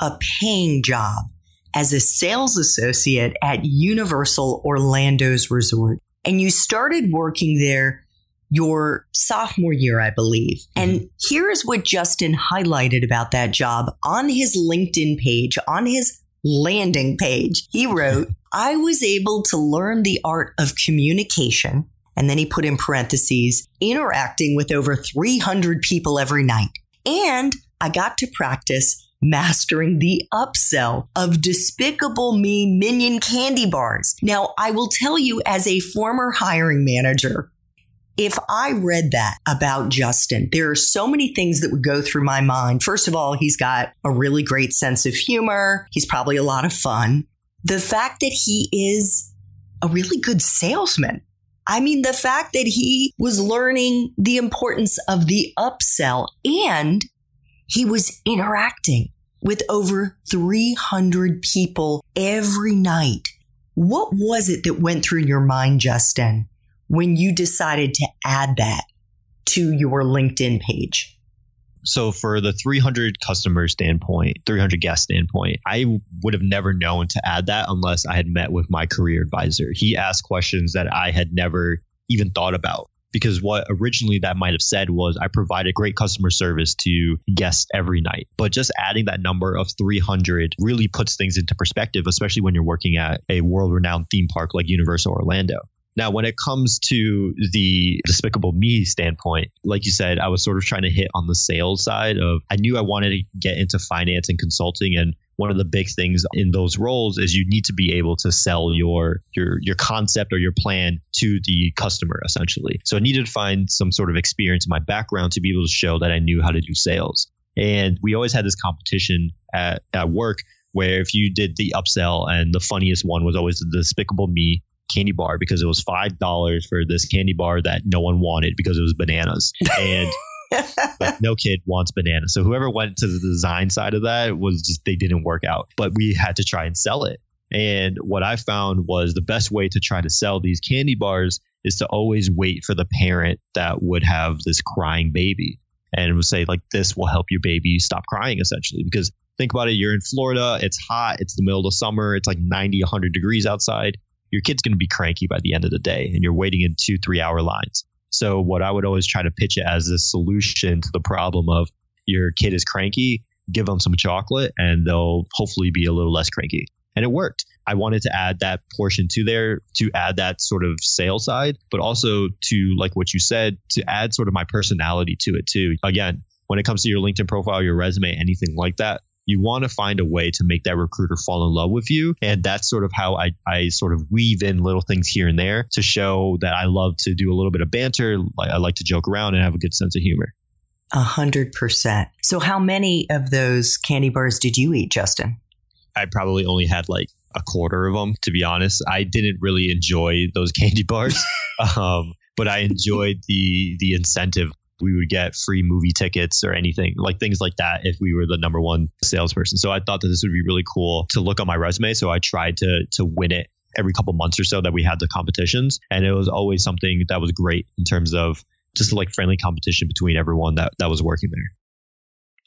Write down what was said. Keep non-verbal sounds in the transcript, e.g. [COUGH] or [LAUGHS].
a paying job as a sales associate at Universal Orlando's resort. And you started working there your sophomore year, I believe. Mm-hmm. And here is what Justin highlighted about that job on his LinkedIn page, on his landing page. He wrote, [LAUGHS] I was able to learn the art of communication. And then he put in parentheses, interacting with over 300 people every night. And I got to practice mastering the upsell of Despicable Me Minion candy bars. Now, I will tell you as a former hiring manager, if I read that about Justin, there are so many things that would go through my mind. First of all, he's got a really great sense of humor. He's probably a lot of fun. The fact that he is a really good salesman. I mean, the fact that he was learning the importance of the upsell and he was interacting with over 300 people every night. What was it that went through your mind, Justin, when you decided to add that to your LinkedIn page? So for the 300 customer standpoint, 300 guest standpoint, I would have never known to add that unless I had met with my career advisor. He asked questions that I had never even thought about because what originally that might have said was I provided great customer service to guests every night. But just adding that number of 300 really puts things into perspective, especially when you're working at a world renowned theme park like Universal Orlando. Now, when it comes to the Despicable Me standpoint, like you said, I was sort of trying to hit on the sales side of I knew I wanted to get into finance and consulting and one of the big things in those roles is you need to be able to sell your your your concept or your plan to the customer essentially. So I needed to find some sort of experience in my background to be able to show that I knew how to do sales. And we always had this competition at, at work where if you did the upsell and the funniest one was always the despicable me candy bar because it was five dollars for this candy bar that no one wanted because it was bananas. [LAUGHS] And but no kid wants bananas. So whoever went to the design side of that was just they didn't work out. But we had to try and sell it. And what I found was the best way to try to sell these candy bars is to always wait for the parent that would have this crying baby and would say like this will help your baby stop crying essentially because think about it you're in Florida it's hot it's the middle of summer it's like 90 100 degrees outside your kid's going to be cranky by the end of the day and you're waiting in 2 3 hour lines so what I would always try to pitch it as a solution to the problem of your kid is cranky, give them some chocolate and they'll hopefully be a little less cranky. And it worked. I wanted to add that portion to there to add that sort of sales side, but also to like what you said, to add sort of my personality to it too. Again, when it comes to your LinkedIn profile, your resume, anything like that, you want to find a way to make that recruiter fall in love with you. And that's sort of how I, I sort of weave in little things here and there to show that I love to do a little bit of banter. I like to joke around and have a good sense of humor. A hundred percent. So how many of those candy bars did you eat, Justin? I probably only had like a quarter of them, to be honest. I didn't really enjoy those candy bars. [LAUGHS] um, but I enjoyed the the incentive we would get free movie tickets or anything like things like that if we were the number one salesperson. So I thought that this would be really cool to look on my resume. So I tried to to win it every couple months or so that we had the competitions, and it was always something that was great in terms of just like friendly competition between everyone that that was working there.